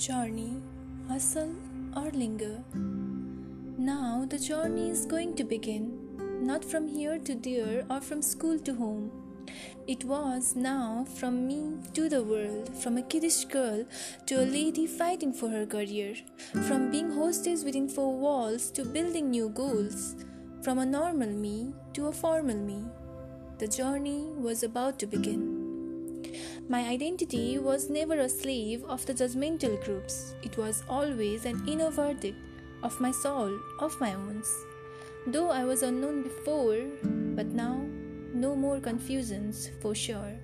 Journey, hustle or linger. Now the journey is going to begin, not from here to there or from school to home. It was now from me to the world, from a kiddish girl to a lady fighting for her career, from being hostess within four walls to building new goals, from a normal me to a formal me. The journey was about to begin. My identity was never a slave of the judgmental groups. It was always an inner verdict of my soul, of my own. Though I was unknown before, but now no more confusions for sure.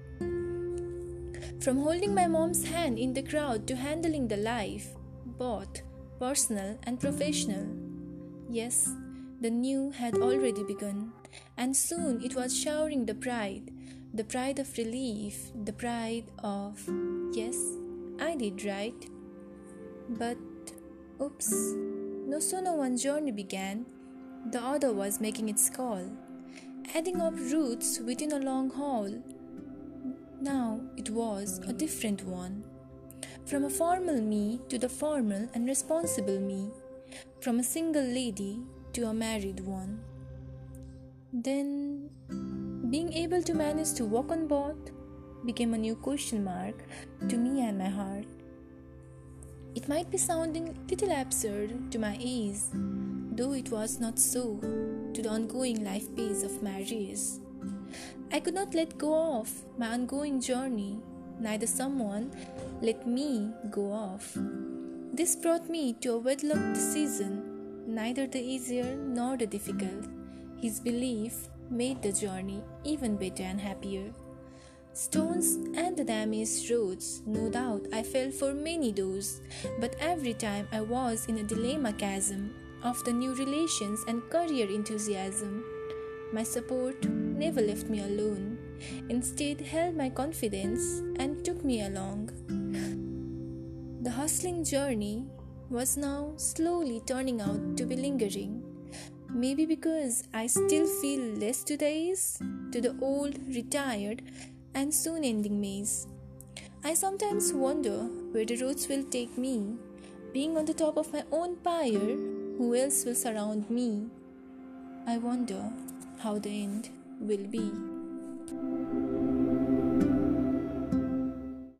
From holding my mom's hand in the crowd to handling the life, both personal and professional. Yes, the new had already begun, and soon it was showering the pride the pride of relief, the pride of, yes, I did right. But, oops, no sooner one journey began, the other was making its call, adding up routes within a long haul. Now it was a different one. From a formal me to the formal and responsible me, from a single lady to a married one. Then being able to manage to walk on both became a new question mark to me and my heart. It might be sounding little absurd to my ears, though it was not so to the ongoing life pace of marriage. I could not let go of my ongoing journey, neither someone let me go off. This brought me to a wedlock decision, neither the easier nor the difficult. His belief made the journey even better and happier. Stones and the damaged roads, no doubt I fell for many those, but every time I was in a dilemma chasm of the new relations and career enthusiasm. My support never left me alone, instead, held my confidence and took me along. The hustling journey was now slowly turning out to be lingering Maybe because I still feel less to the ace, to the old, retired, and soon ending maze. I sometimes wonder where the roads will take me. Being on the top of my own pyre, who else will surround me? I wonder how the end will be.